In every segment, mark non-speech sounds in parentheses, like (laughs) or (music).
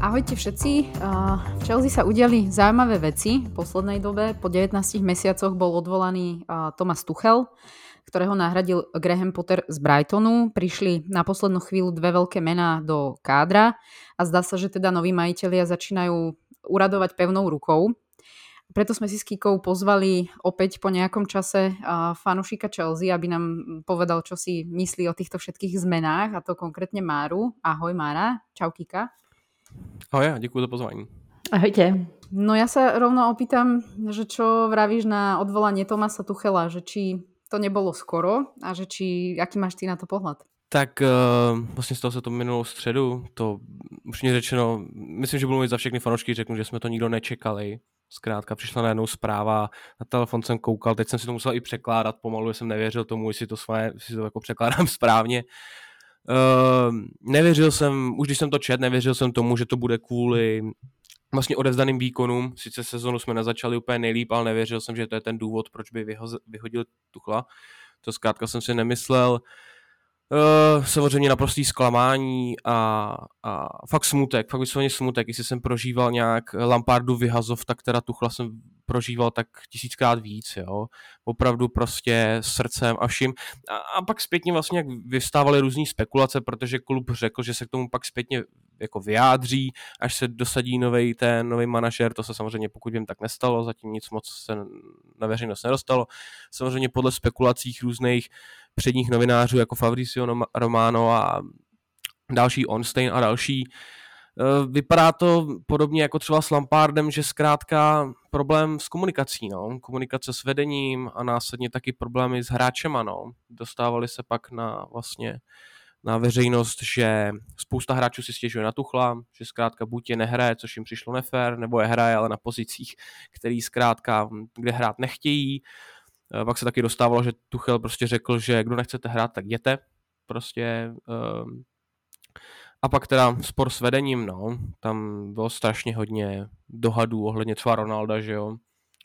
Ahojte všetci. V Chelsea sa udiali zaujímavé veci v poslednej dobe. Po 19 mesiacoch bol odvolaný Thomas Tuchel, ktorého nahradil Graham Potter z Brightonu. Prišli na poslednú chvíľu dve veľké mená do kádra a zdá sa, že teda noví majiteľia začínajú uradovať pevnou rukou. Preto sme si s Kikou pozvali opäť po nejakom čase fanušika Chelsea, aby nám povedal, čo si myslí o týchto všetkých zmenách, a to konkrétne Máru. Ahoj Mára, čau Kika. Ahoj, děkuji za pozvání. Ahojte. No ja sa rovno opýtam, že čo vravíš na odvolanie Tomasa Tuchela, že či to nebolo skoro a že či, aký máš ty na to pohľad? Tak uh, vlastně stalo se to minulou středu, to už mě řečeno, myslím, že budu mít za všechny fanoušky, řeknu, že jsme to nikdo nečekali. Zkrátka přišla najednou zpráva, na telefon jsem koukal, teď jsem si to musel i překládat pomalu, jsem nevěřil tomu, jestli to, své, jestli to jako překládám (laughs) správně. Uh, nevěřil jsem, už když jsem to čet, nevěřil jsem tomu, že to bude kvůli vlastně odevzdaným výkonům. Sice sezonu jsme nezačali úplně nejlíp, ale nevěřil jsem, že to je ten důvod, proč by vyhodil Tuchla. To zkrátka jsem si nemyslel. Uh, samozřejmě naprostý zklamání a, a fakt smutek, fakt vysloveně smutek. Jestli jsem prožíval nějak Lampardu vyhazov, tak teda Tuchla jsem prožíval tak tisíckrát víc, jo. Opravdu prostě srdcem a vším. A, a pak zpětně vlastně jak vystávaly různé spekulace, protože klub řekl, že se k tomu pak zpětně jako vyjádří, až se dosadí nový ten nový manažer, to se samozřejmě pokud vím tak nestalo, zatím nic moc se na veřejnost nedostalo. Samozřejmě podle spekulacích různých předních novinářů jako Fabrizio Romano a další Onstein a další, eh, Vypadá to podobně jako třeba s Lampardem, že zkrátka problém s komunikací, no. komunikace s vedením a následně taky problémy s hráčema. No. Dostávali se pak na vlastně na veřejnost, že spousta hráčů si stěžuje na Tuchla, že zkrátka buď je nehraje, což jim přišlo nefér, nebo je hraje, ale na pozicích, který zkrátka, kde hrát nechtějí. Eh, pak se taky dostávalo, že Tuchel prostě řekl, že kdo nechcete hrát, tak jděte. Prostě um, a pak teda spor s vedením, no, tam bylo strašně hodně dohadů ohledně třeba Ronalda, že jo,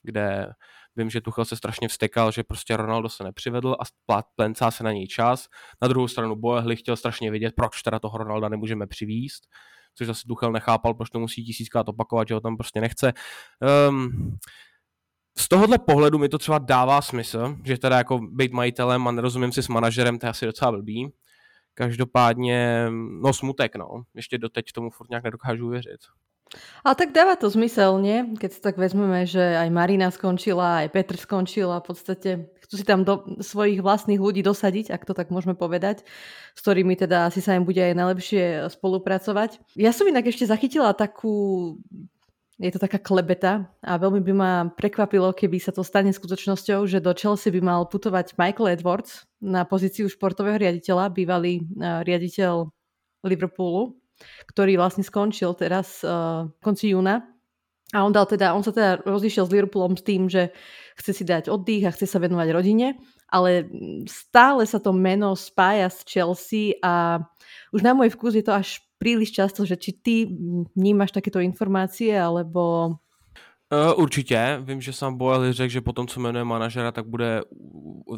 kde vím, že Tuchel se strašně vstekal, že prostě Ronaldo se nepřivedl a plencá se na něj čas. Na druhou stranu Boehly chtěl strašně vědět, proč teda toho Ronalda nemůžeme přivíst, což zase Tuchel nechápal, proč to musí tisíckrát opakovat, že ho tam prostě nechce. Um, z tohohle pohledu mi to třeba dává smysl, že teda jako být majitelem a nerozumím si s manažerem, to je asi docela blbý. Každopádně, no smutek, no. Ještě doteď tomu furt nějak nedokážu věřit. A tak dáva to zmysel, nie? Keď si tak vezmeme, že aj Marina skončila, aj Petr skončila, v podstate chcú si tam do svojich vlastných ľudí dosadiť, ak to tak môžeme povedať, s ktorými teda asi sa im bude aj najlepšie spolupracovať. Ja som inak ešte zachytila takú je to taká klebeta a veľmi by ma prekvapilo, keby sa to stane skutočnosťou, že do Chelsea by mal putovať Michael Edwards na pozíciu športového riaditeľa, bývalý uh, riaditeľ Liverpoolu, ktorý vlastne skončil teraz uh, konci júna. A on, dal teda, on sa teda rozišiel s Liverpoolom s tým, že chce si dať oddych a chce sa venovať rodine, ale stále sa to meno spája s Chelsea a už na môj vkus je to až príliš často, že či ty vnímaš takéto informácie, alebo... Uh, určitě. Vím, že sám Boel řekl, že potom, co jmenuje manažera, tak bude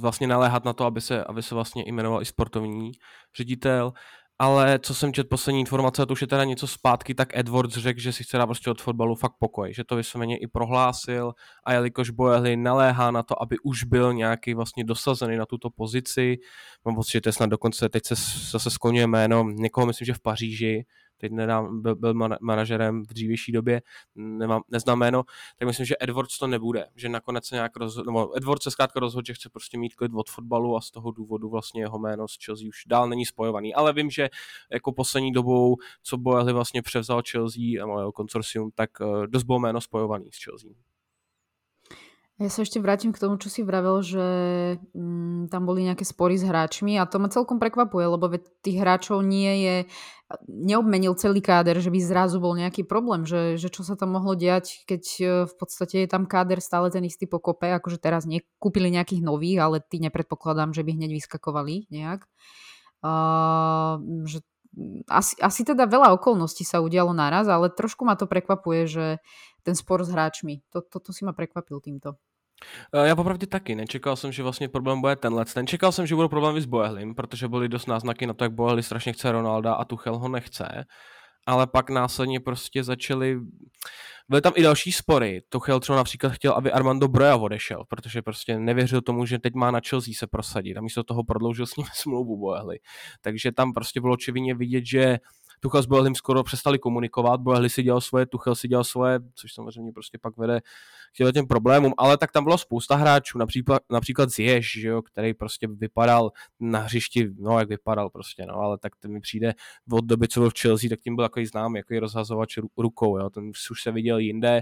vlastně naléhat na to, aby se, aby se vlastně jmenoval i sportovní ředitel ale co jsem četl poslední informace, to už je teda něco zpátky, tak Edwards řekl, že si chce dát prostě od fotbalu fakt pokoj, že to vysloveně i prohlásil a jelikož Boehly naléhá na to, aby už byl nějaký vlastně dosazený na tuto pozici, mám pocit, že to je snad dokonce, teď se zase skloňuje jméno někoho, myslím, že v Paříži, teď nedám, byl, byl manažerem v dřívější době, nemám, neznám jméno, tak myslím, že Edwards to nebude, že nakonec se nějak rozhodl, nebo Edwards se zkrátka rozhodl, že chce prostě mít klid od fotbalu a z toho důvodu vlastně jeho jméno s Chelsea už dál není spojovaný, ale vím, že jako poslední dobou, co Boehly vlastně převzal Chelsea a jeho konsorcium, tak eh, dost bylo jméno spojovaný s Chelsea. Ja sa ešte vrátim k tomu, čo si vravel, že mm, tam boli nejaké spory s hráčmi a to ma celkom prekvapuje, lebo tých hráčov nie je, neobmenil celý káder, že by zrazu bol nejaký problém, že, že čo sa tam mohlo diať, keď e, v podstate je tam káder stále ten istý pokope, akože teraz nekúpili nejakých nových, ale ty nepredpokladám, že by hneď vyskakovali nejak. Uh, že asi, asi teda veľa okolností sa udialo naraz, ale trošku ma to prekvapuje, že ten spor s hráčmi. To, to, to si ma prekvapil týmto. Eh, já popravdě taky. Nečekal jsem, že vlastně problém bude tenhle. Ten čekal jsem, že budou problémy s Boehlim, protože byly dost náznaky na to, jak Boehly strašně chce Ronalda a Tuchel ho nechce. ale pak následně prostě začali byly tam i další spory. Tuchel třeba například chtěl, aby Armando Broja odešel, protože prostě nevěřil tomu, že teď má na Chelsea se prosadit a místo toho prodloužil s ním (laughs) smlouvu Boehly. Takže tam prostě bylo očividně vidět, že Tuchel s Boehlym skoro přestali komunikovat, Boehly si dělal svoje, Tuchel si dělal svoje, což samozřejmě prostě pak vede k těm problémům, ale tak tam bylo spousta hráčů, například, například Zjež, že jo, který prostě vypadal na hřišti, no jak vypadal prostě, no, ale tak ten mi přijde od doby, co byl v Chelsea, tak tím byl takový znám, jako rozhazovač rukou, jo, ten už se viděl jinde,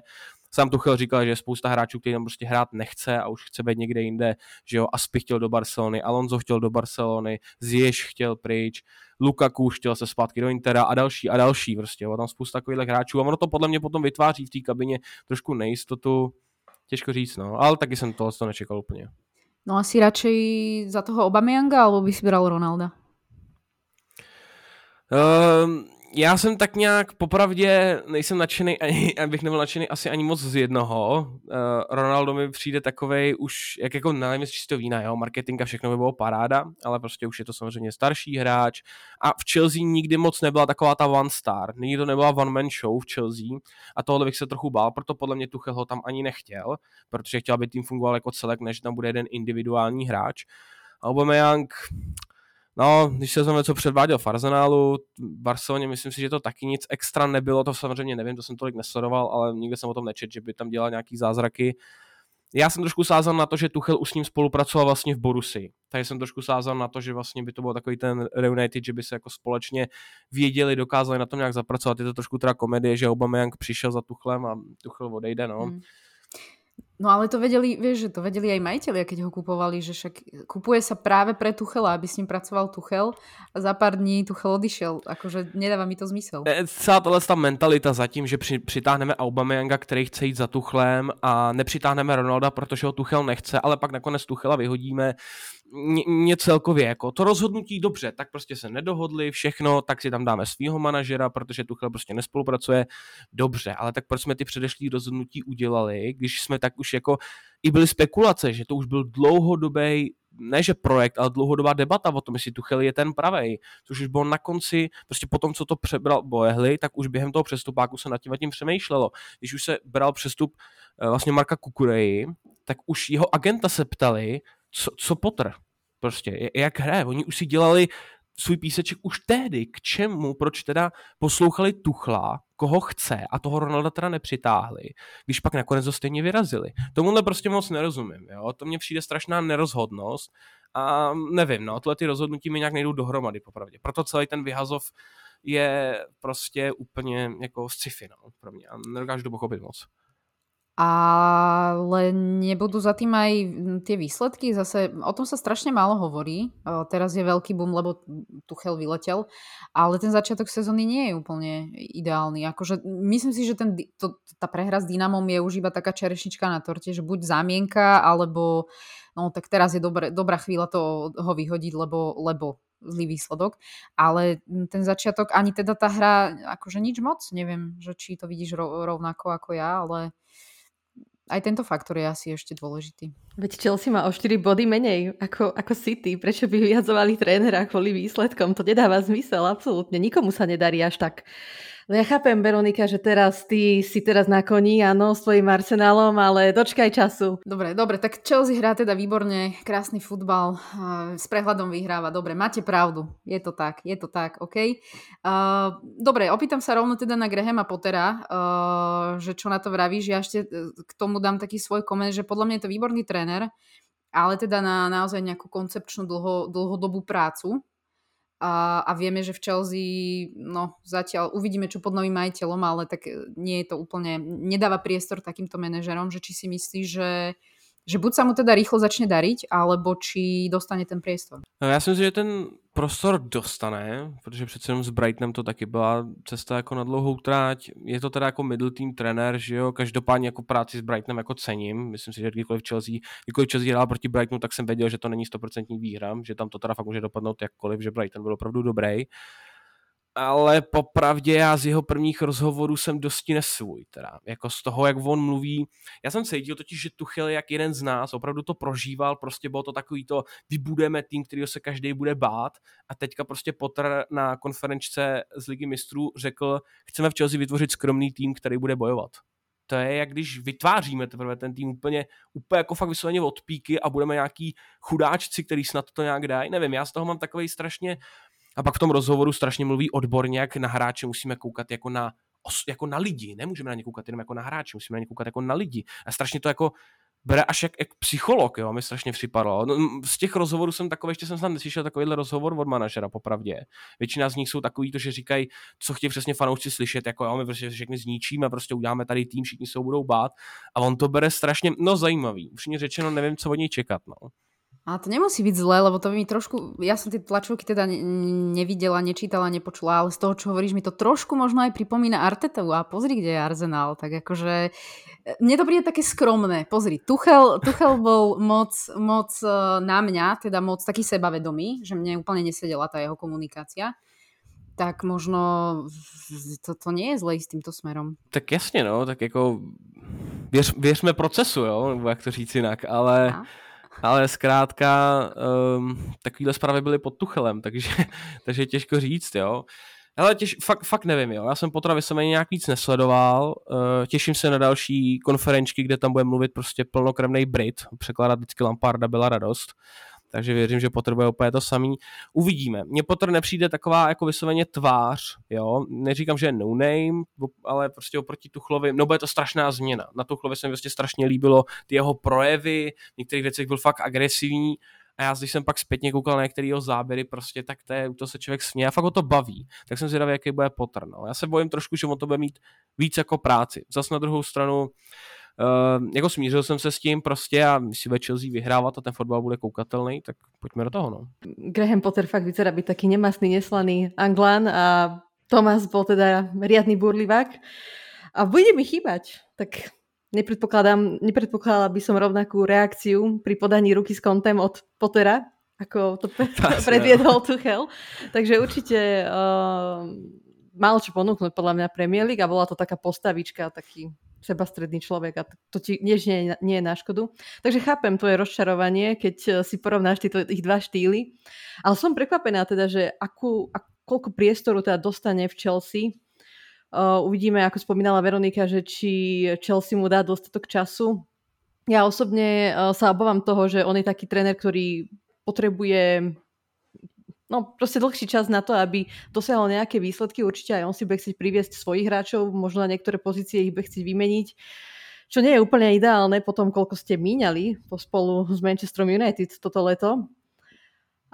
Sám Tuchel říkal, že je spousta hráčů, který tam prostě hrát nechce a už chce být někde jinde, že jo, Aspi chtěl do Barcelony, Alonso chtěl do Barcelony, Ziyech chtěl pryč, Lukaku chtěl se zpátky do Intera a další a další, prostě, jo, tam spousta takových hráčů a ono to podle mě potom vytváří v té kabině trošku nejistotu, těžko říct, no, ale taky jsem tohle to nečekal úplně. No asi radšej za toho Obamianga, alebo by si bral Ronalda? Um, já jsem tak nějak popravdě nejsem nadšený, ani, (laughs) abych nebyl nadšený asi ani moc z jednoho. Uh, Ronaldo mi přijde takovej už, jak jako nevím, čistého vína, jo, marketing a všechno by bylo paráda, ale prostě už je to samozřejmě starší hráč a v Chelsea nikdy moc nebyla taková ta one star, nikdy to nebyla one man show v Chelsea a tohle bych se trochu bál, proto podle mě Tuchel ho tam ani nechtěl, protože chtěl, aby tým fungoval jako celek, než tam bude jeden individuální hráč. Aubameyang, No, když se vezmeme, co předváděl v Arsenálu, v Barceloně, myslím si, že to taky nic extra nebylo, to samozřejmě nevím, to jsem tolik nesledoval, ale nikdy jsem o tom nečet, že by tam dělal nějaký zázraky. Já jsem trošku sázal na to, že Tuchel už s ním spolupracoval vlastně v Borusi. Takže jsem trošku sázal na to, že vlastně by to byl takový ten reunited, že by se jako společně věděli, dokázali na tom nějak zapracovat. Je to trošku teda komedie, že Aubameyang přišel za Tuchlem a Tuchel odejde, no. Hmm. No ale to vedeli, vieš, že to vedeli aj majiteľia, keď ho kupovali, že však kupuje sa práve pre Tuchela, aby s ním pracoval Tuchel a za pár dní Tuchel odišel. Akože nedáva mi to zmysel. E, celá tohle ta mentalita zatím, že při, přitáhneme Aubameyanga, který chce jít za Tuchlem a nepřitáhneme Ronalda, protože ho Tuchel nechce, ale pak nakonec Tuchela vyhodíme, mě celkově jako to rozhodnutí dobře, tak prostě se nedohodli, všechno, tak si tam dáme svého manažera, protože Tuchel prostě nespolupracuje, dobře, ale tak proč jsme ty předešlý rozhodnutí udělali, když jsme tak už jako, i byly spekulace, že to už byl dlouhodobý ne že projekt, ale dlouhodobá debata o tom, jestli Tuchel je ten pravej, což už bylo na konci, prostě po tom, co to přebral Boehly, tak už během toho přestupáku se nad tím, tím přemýšlelo. Když už se bral přestup eh, vlastně Marka Kukureji, tak už jeho agenta se ptali, co, co Potter, prostě, jak hraje. Oni už si dělali svůj píseček už tehdy, k čemu, proč teda poslouchali Tuchla, koho chce a toho Ronalda teda nepřitáhli, když pak nakonec ho stejně vyrazili. Tomuhle prostě moc nerozumím, jo? to mně přijde strašná nerozhodnost a nevím, no, tohle ty rozhodnutí mi nějak nejdou dohromady, popravdě. Proto celý ten vyhazov je prostě úplně jako sci-fi, no, pro mě a nedokážu to pochopit moc ale nebudú za tým aj tie výsledky. Zase o tom sa strašne málo hovorí. Teraz je veľký boom, lebo Tuchel vyletel, ale ten začiatok sezóny nie je úplne ideálny. Akože myslím si, že ten, to, tá prehra s Dynamom je už iba taká čerešnička na torte, že buď zámienka, alebo no tak teraz je dobré, dobrá chvíľa to ho vyhodiť, lebo, lebo zlý výsledok, ale ten začiatok, ani teda tá hra, akože nič moc, neviem, že či to vidíš rovnako ako ja, ale aj tento faktor je asi ešte dôležitý. Veď Chelsea má o 4 body menej ako, ako City. Prečo by vyjadzovali trénera kvôli výsledkom? To nedáva zmysel, absolútne. Nikomu sa nedarí až tak No ja chápem, Veronika, že teraz ty si teraz na koni, áno, s tvojim arsenálom, ale dočkaj času. Dobre, dobre, tak Chelsea hrá teda výborne, krásny futbal, s prehľadom vyhráva, dobre, máte pravdu, je to tak, je to tak, OK. Uh, dobre, opýtam sa rovno teda na Grahama Pottera, uh, že čo na to vravíš, ja ešte e, k tomu dám taký svoj koment, že podľa mňa je to výborný tréner, ale teda na naozaj nejakú koncepčnú dlho, dlhodobú prácu, a, a vieme, že v Chelsea, no zatiaľ uvidíme, čo pod novým majiteľom, ale tak e, nie je to úplne, nedáva priestor takýmto manažerom, že či si myslí, že že buď sa mu teda rýchlo začne dariť, alebo či dostane ten priestor. No, já si myslím, že ten prostor dostane, protože přece jenom s Brightonem to taky byla cesta jako na dlouhou tráť. Je to teda jako middle team trenér, že jo, každopádně jako práci s Brightonem jako cením. Myslím si, že kdykoliv Chelsea, kdykoliv Chelsea hrál proti Brightonu, tak jsem věděl, že to není 100% výhra, že tam to teda fakt může dopadnout jakkoliv, že Brighton byl opravdu dobrý. Ale popravdě já z jeho prvních rozhovorů jsem dosti nesvůj, teda, jako z toho, jak on mluví. Já jsem cítil totiž, že Tuchel jak jeden z nás, opravdu to prožíval, prostě bylo to takový to, vybudeme tým, kterýho se každý bude bát a teďka prostě Potter na konferenčce z Ligy mistrů řekl, chceme v Chelsea vytvořit skromný tým, který bude bojovat. To je, jak když vytváříme teprve ten tým úplně, úplně jako fakt vysloveně od píky a budeme nějaký chudáčci, který snad to nějak dají. Nevím, já z toho mám takový strašně a pak v tom rozhovoru strašně mluví odborně, jak na hráče musíme koukat jako na, jako na lidi. Nemůžeme na ně koukat jenom jako na hráče, musíme na ně koukat jako na lidi. A strašně to jako bere až jak, jak psycholog, jo, mi strašně připadalo. No, z těch rozhovorů jsem takový, ještě jsem snad neslyšel takovýhle rozhovor od manažera, popravdě. Většina z nich jsou takový to, že říkají, co chtějí přesně fanoušci slyšet, jako jo, my prostě všechny zničíme, prostě uděláme tady tým, všichni se budou bát. A on to bere strašně, no zajímavý. Upřímně řečeno, nevím, co od něj čekat, no. A to nemusí byť zlé, lebo to by mi trošku, ja som tie tlačovky teda ne, nevidela, nečítala, nepočula, ale z toho, čo hovoríš, mi to trošku možno aj pripomína Artetu a pozri, kde je Arsenal, tak akože e, mne to príde také skromné. Pozri, Tuchel, Tuchel bol moc, moc e, na mňa, teda moc taký sebavedomý, že mne úplne nesedela tá jeho komunikácia tak možno to, to nie je zlej s týmto smerom. Tak jasně, no, tak jako věř, věřme procesu, jo, nebo jak to říct jinak, ale... A? Ale zkrátka um, takovýhle zprávy byly pod Tuchelem, takže, (laughs) takže těžko říct, jo. Ale těž, fakt, fakt nevím, jo. Já jsem Potra se nějak víc nesledoval. Uh, těším se na další konferenčky, kde tam bude mluvit prostě plnokrevný Brit. Překládat vždycky Lamparda byla radost takže věřím, že Potter bude úplně to samý. Uvidíme. Mně Potter nepřijde taková jako vysloveně tvář, jo. Neříkám, že je no name, ale prostě oproti Tuchlovi, no bude to strašná změna. Na Tuchlovi se mi prostě strašně líbilo ty jeho projevy, v některých věcech byl fakt agresivní, a já, když jsem pak zpětně koukal na některé jeho záběry, prostě, tak to, je, to se člověk směje a fakt ho to baví. Tak jsem zvědavý, jaký bude Potter. No. Já se bojím trošku, že on to bude mít víc jako práci. Zas na druhou stranu, Uh, jako smířil jsem se s tím prostě a si ve Chelsea vyhrávat a ten fotbal bude koukatelný, tak pojďme do toho. No. Graham Potter fakt vyzerá byť taký nemastný, neslaný Anglán a Thomas bol teda riadny burlivák a bude mi chýbať. Tak nepredpokladám, nepredpokladala by som rovnakú reakciu pri podaní ruky s kontem od Pottera, ako to (laughs) predviedol Tuchel. Takže určite uh, mal čo ponúknuť podľa mňa Premier League a bola to taká postavička, taký sebastredný človek a to ti nie, nie, nie je na škodu. Takže chápem tvoje rozčarovanie, keď eh, si porovnáš tieto ich dva štýly. Ale som prekvapená teda, že akú, a koľko priestoru teda dostane v Chelsea. Uh, uvidíme, ako spomínala Veronika, že či Chelsea mu dá dostatok času. Ja osobne uh, sa obávam toho, že on je taký tréner, ktorý potrebuje no proste dlhší čas na to, aby dosiahol nejaké výsledky. Určite aj on si bude chcieť priviesť svojich hráčov, možno na niektoré pozície ich bude chcieť vymeniť. Čo nie je úplne ideálne po tom, koľko ste míňali po spolu s Manchesterom United toto leto.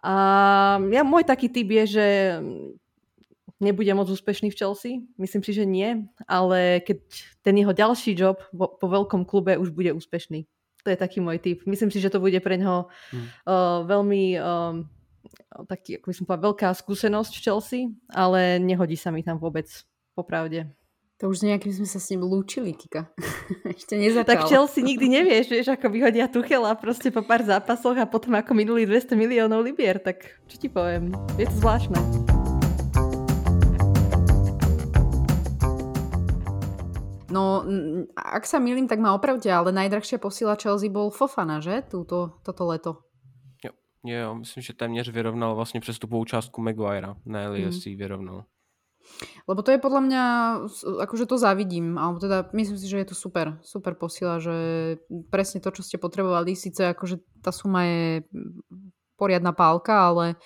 A ja, môj taký typ je, že nebude moc úspešný v Chelsea. Myslím si, že nie. Ale keď ten jeho ďalší job po, po veľkom klube už bude úspešný. To je taký môj typ. Myslím si, že to bude pre neho hmm. uh, veľmi... Uh, taký, ako by som povedala, veľká skúsenosť v Chelsea, ale nehodí sa mi tam vôbec, popravde. To už nejakým sme sa s ním lúčili, Kika. (laughs) Ešte nezačal. Tak Chelsea nikdy nevieš, vieš, ako vyhodia Tuchela proste po pár zápasoch a potom ako minulý 200 miliónov libier, tak čo ti poviem, je to zvláštne. No, ak sa milím, tak ma opravte, ale najdrahšia posila Chelsea bol Fofana, že? Túto, toto leto. Jo, myslím, že téměř vyrovnal vlastně přestupovou částku Maguirea. Ne, Elias mm. vyrovnal. Lebo to je podľa mňa, akože to zavidím, alebo teda myslím si, že je to super, super posila, že presne to, čo ste potrebovali, síce akože tá suma je poriadna pálka, ale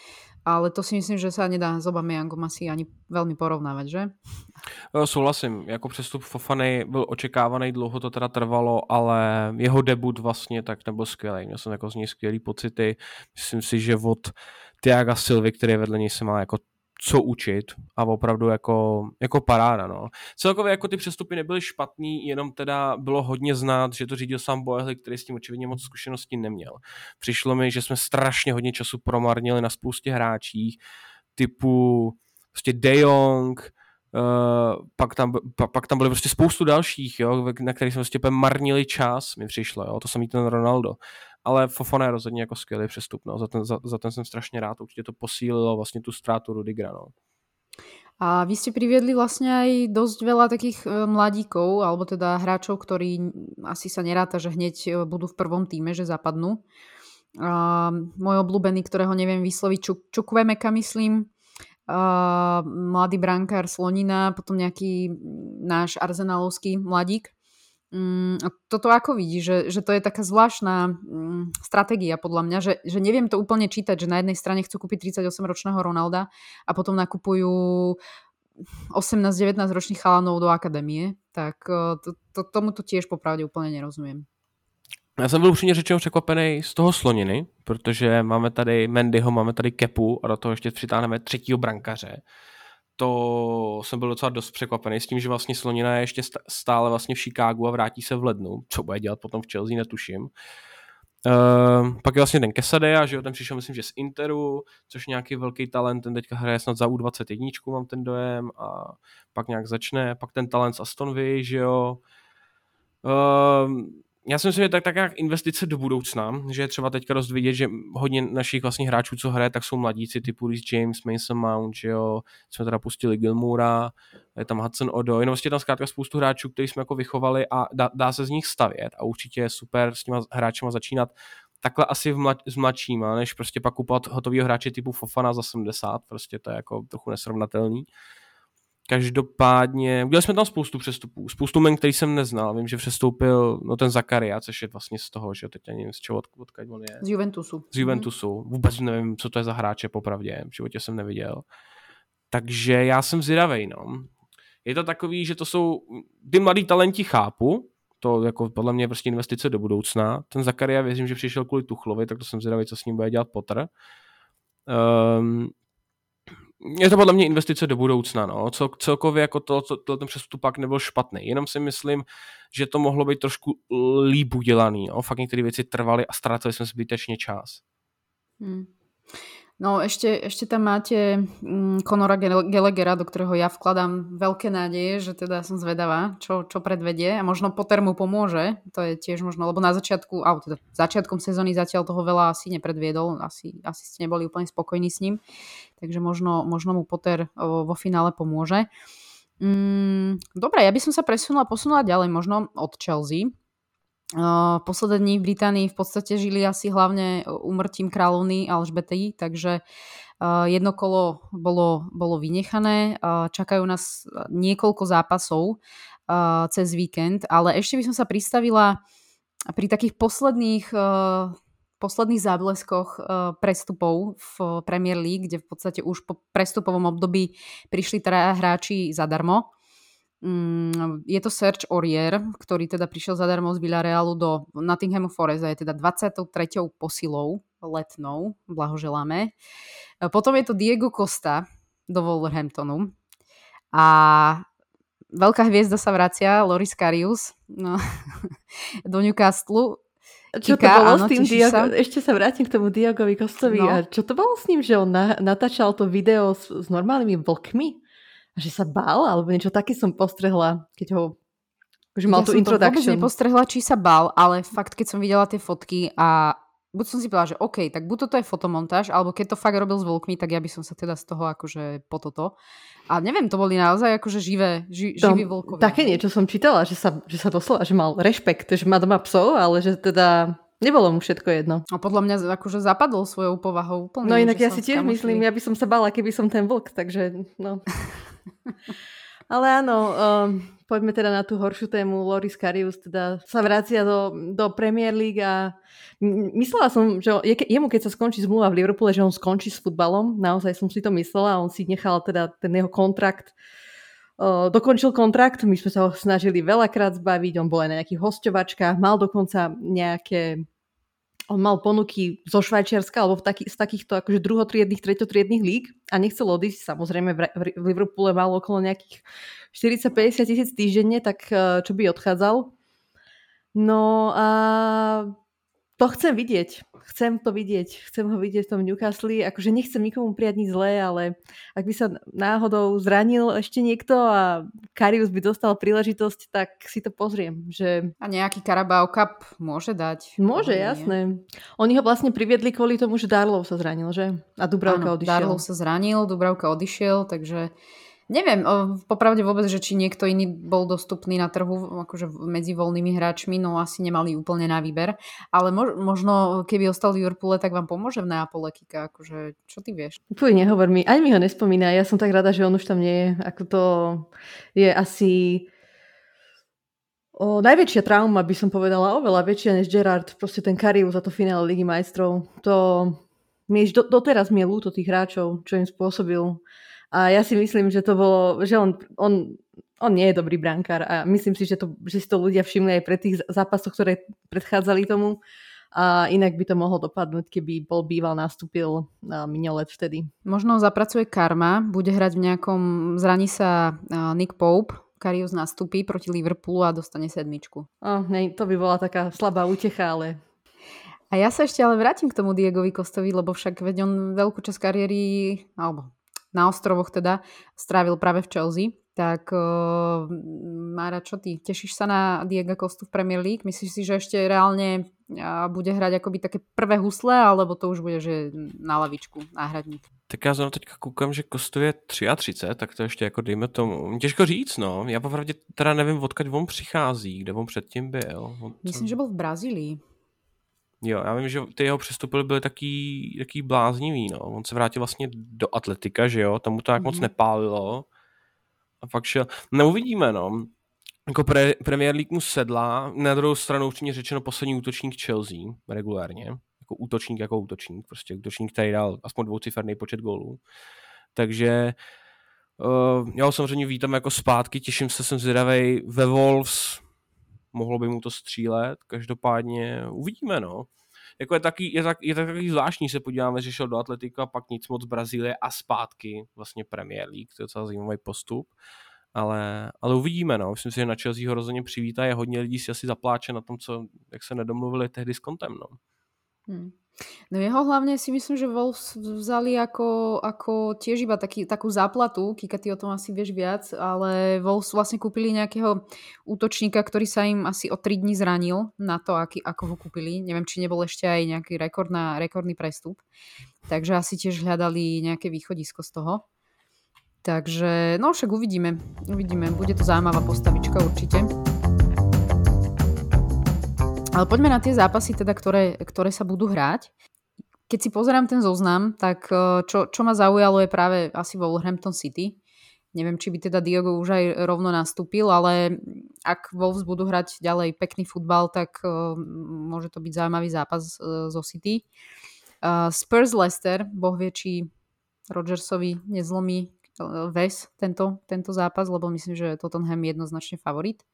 ale to si myslím, že sa nedá s Aubameyangom asi ani veľmi porovnávať, že? Souhlasím, jako přestup Fofany byl očekávaný, dlouho to teda trvalo, ale jeho debut vlastně tak nebyl skvělý. Měl jsem jako z něj skvělý pocity. Myslím si, že od Tiaga Silvy, který vedle něj, se má jako co učit a opravdu jako, jako paráda. No. Celkově jako ty přestupy nebyly špatný, jenom teda bylo hodně znát, že to řídil sám Boehly, který s tím očividně moc zkušeností neměl. Přišlo mi, že jsme strašně hodně času promarnili na spoustě hráčích, typu prostě De Jong, Uh, pak, tam, pa, pak tam byly prostě spoustu dalších, jo, na kterých jsme prostě marnili čas, mi přišlo, jo, to samý ten Ronaldo ale Fofana je rozhodně jako skvělý přestup, no. za, ten, za, za ten jsem strašně rád, určitě to posílilo vlastně tu ztrátu Rudigra. No. A vy ste priviedli vlastne aj dosť veľa takých e, mladíkov, alebo teda hráčov, ktorí asi sa neráta, že hneď e, budú v prvom týme, že zapadnú. A môj obľúbený, ktorého neviem vysloviť, Čuk, Čukvemeka myslím, a mladý brankár Slonina, potom nejaký náš arzenálovský mladík. Mm, a toto ako vidí, že, že to je taká zvláštna mm, stratégia podľa mňa, že, že neviem to úplne čítať, že na jednej strane chcú kúpiť 38-ročného Ronalda a potom nakupujú 18-19 ročných chalanov do akadémie, tak e, to, to, tomu to tiež popravde úplne nerozumiem. Já jsem byl upřímně řečeno překvapený z toho sloniny, protože máme tady Mendyho, máme tady Kepu a do toho ještě přitáhneme třetího brankaře to jsem byl docela dost překvapený s tím, že vlastně Slonina je ještě stále vlastně v Chicagu a vrátí se v lednu. Co bude dělat potom v Chelsea, netuším. Uh, pak je vlastně ten Quesadea, že jo, ten přišel myslím, že z Interu, což nějaký velký talent, ten teďka hraje snad za U21, mám ten dojem, a pak nějak začne, pak ten talent z Astonvy, že jo. Uh, já si myslím, že tak, tak jak investice do budoucna, že je třeba teďka dost vidět, že hodně našich vlastně hráčů, co hraje, tak jsou mladíci typu Reece James, Mason Mount, že jo, jsme teda pustili Gilmoura, je tam Hudson Odo, jenom vlastně tam zkrátka spoustu hráčů, který jsme jako vychovali a dá, dá se z nich stavět a určitě je super s těma hráčima začínat takhle asi v mlad, s mladšíma, než prostě pak kupovat hotovýho hráče typu Fofana za 70, prostě to je jako trochu nesrovnatelný. Každopádně, udělali jsme tam spoustu přestupů, spoustu men, který jsem neznal. Vím, že přestoupil no, ten Zakaria, což je vlastně z toho, že teď ani nevím, z čeho, od, odkud on je. Z Juventusu. Z Juventusu. Mm. Vůbec nevím, co to je za hráče, popravdě. V životě jsem neviděl. Takže já jsem zvědavej, no. Je to takový, že to jsou, ty mladý talenti chápu, to jako podle mě prostě investice do budoucna. Ten Zakaria věřím, že přišel kvůli Tuchlovi, tak to jsem zvědavý, co s ním bude dělat Potter. Um, je to podle mě investice do budoucna, no. Cel, celkově jako to, to, ten přestup pak nebyl špatný. Jenom si myslím, že to mohlo být trošku líp udělaný. No. Fakt některé věci trvaly a ztratili jsme zbytečně čas. Hmm. No ešte, ešte tam máte mm, Conora Gallaghera, do ktorého ja vkladám veľké nádeje, že teda som zvedavá, čo, čo predvedie a možno Potter mu pomôže, to je tiež možno, lebo na začiatku, alebo teda začiatkom sezóny zatiaľ toho veľa asi nepredviedol, asi, asi ste neboli úplne spokojní s ním, takže možno, možno mu Potter vo finále pomôže. Mm, dobre, ja by som sa presunula, posunula ďalej možno od Chelsea, posledné dní v Británii v podstate žili asi hlavne umrtím kráľovny Alžbety, takže jedno kolo bolo, bolo vynechané. Čakajú nás niekoľko zápasov cez víkend, ale ešte by som sa pristavila pri takých posledných posledných zábleskoch prestupov v Premier League, kde v podstate už po prestupovom období prišli traja hráči zadarmo. Mm, je to Serge Aurier, ktorý teda prišiel zadarmo z Villarealu do Nottinghamu Forest a je teda 23. posilou letnou, blahoželáme. E, potom je to Diego Costa do Wolverhamptonu a veľká hviezda sa vracia, Loris Karius no, (laughs) do Newcastle. Čo Kika, to bolo áno, s tým Diago? Sa? Ešte sa vrátim k tomu Diagovi Kostovi. No. A čo to bolo s ním, že on natáčal to video s, s normálnymi vlkmi? Že sa bál, alebo niečo také som postrehla, keď ho že mal ja tú introduction. Ja som nepostrehla, či sa bál, ale fakt, keď som videla tie fotky a buď som si povedala, že OK, tak buď toto je fotomontáž, alebo keď to fakt robil s vlkmi, tak ja by som sa teda z toho akože po toto. A neviem, to boli naozaj akože živé, ži, živí vlkovia. Také niečo som čítala, že sa, že sa doslova, že mal rešpekt, že má doma psov, ale že teda Nebolo mu všetko jedno. A podľa mňa akože zapadol svojou povahou úplne. No inak ja si tiež myslím, ja by som sa bala, keby som ten vlk, takže no. (laughs) (laughs) Ale áno, um, poďme teda na tú horšiu tému. Loris Karius teda sa vracia do, do Premier League a myslela som, že je, jemu keď sa skončí zmluva v Liverpoole, že on skončí s futbalom. Naozaj som si to myslela. On si nechal teda ten jeho kontrakt dokončil kontrakt, my sme sa ho snažili veľakrát zbaviť, on bol aj na nejakých hosťovačkách, mal dokonca nejaké on mal ponuky zo Švajčiarska alebo v taký, z takýchto akože druhotriedných, treťotriedných líg a nechcel odísť. Samozrejme v, Liverpoole mal okolo nejakých 40-50 tisíc týždenne, tak e, čo by odchádzal. No a to chcem vidieť. Chcem to vidieť. Chcem ho vidieť v tom Newcastle. Akože nechcem nikomu prijať nič zlé, ale ak by sa náhodou zranil ešte niekto a Karius by dostal príležitosť, tak si to pozriem. Že... A nejaký Carabao Cup môže dať. Môže, jasné. Oni ho vlastne priviedli kvôli tomu, že Darlov sa zranil, že? A Dubravka Áno, odišiel. Darlov sa zranil, Dubravka odišiel, takže Neviem, popravde vôbec, že či niekto iný bol dostupný na trhu akože medzi voľnými hráčmi, no asi nemali úplne na výber. Ale možno, keby ostal v Liverpoole, tak vám pomôže v Neapole Kika. Akože, čo ty vieš? Puj, nehovor mi. Ani mi ho nespomína. Ja som tak rada, že on už tam nie je. Ako to je asi O, najväčšia trauma by som povedala, oveľa väčšia než Gerard, proste ten Karius za to finále Ligy majstrov. To mi do, doteraz mi je ľúto tých hráčov, čo im spôsobil. A ja si myslím, že to bolo, že on, on, on nie je dobrý brankár a myslím si, že, to, že si to ľudia všimli aj pre tých zápasoch, ktoré predchádzali tomu. A inak by to mohlo dopadnúť, keby bol býval nastúpil minulý vtedy. Možno zapracuje karma, bude hrať v nejakom, zraní sa Nick Pope, Karius nastúpi proti Liverpoolu a dostane sedmičku. Oh, nej, to by bola taká slabá útecha, ale... A ja sa ešte ale vrátim k tomu Diegovi Kostovi, lebo však veď on veľkú časť kariéry, alebo na ostrovoch teda, strávil práve v Chelsea. Tak uh, Mára, čo ty? Tešíš sa na Diego Kostu v Premier League? Myslíš si, že ešte reálne uh, bude hrať akoby také prvé husle, alebo to už bude, že na lavičku, náhradník? Tak já zrovna teďka koukám, že kostuje 33, tak to ještě jako dejme tomu. Těžko říct, no. Já popravdě teda nevím, odkud on přichází, kde on předtím byl. On Myslím, že byl v Brazílii. Jo, já vím, že ty jeho přestupy byly taký, taký bláznivý, no. On se vrátil vlastně do atletika, že jo, tam mu to tak mm-hmm. moc mhm. nepálilo. A fakt šel, neuvidíme, no. Jako pre, Premier League mu sedla, na druhou stranu určitě řečeno poslední útočník Chelsea, regulárně jako útočník jako útočník, prostě útočník, který dal aspoň dvouciferný počet gólů. Takže uh, já ho samozřejmě vítám jako zpátky, těším se, jsem zvědavý ve Wolves, mohlo by mu to střílet, každopádně uvidíme, no. Jako je, taky, je, tak, je taky zvláštní, se podíváme, že šel do Atletika, pak nic moc Brazílie a zpátky vlastně Premier League, to je docela zajímavý postup. Ale, ale uvidíme, no. Myslím si, že na Chelsea ho rozhodně přivítá, je hodně lidí si asi zapláče na tom, co, jak se nedomluvili tehdy s Kontem, no. Hmm. No jeho hlavne si myslím, že Wolves vzali ako, ako tiež iba taký, takú záplatu, Kika, ty o tom asi vieš viac, ale Wolves vlastne kúpili nejakého útočníka, ktorý sa im asi o 3 dní zranil na to, aký, ako ho kúpili. Neviem, či nebol ešte aj nejaký rekordná, rekordný prestup. Takže asi tiež hľadali nejaké východisko z toho. Takže, no však uvidíme. Uvidíme. Bude to zaujímavá postavička určite. Ale poďme na tie zápasy, teda, ktoré, ktoré sa budú hrať. Keď si pozerám ten zoznam, tak e, čo, čo ma zaujalo je práve asi Wolverhampton City. Neviem, či by teda Diogo už aj rovno nastúpil, ale ak Wolves budú hrať ďalej pekný futbal, tak uh, môže to byť zaujímavý zápas uh, zo City. Spurs Leicester, boh vie, či Rodgersovi nezlomí ves tento, tento zápas, lebo myslím, že Tottenham je jednoznačne favorit.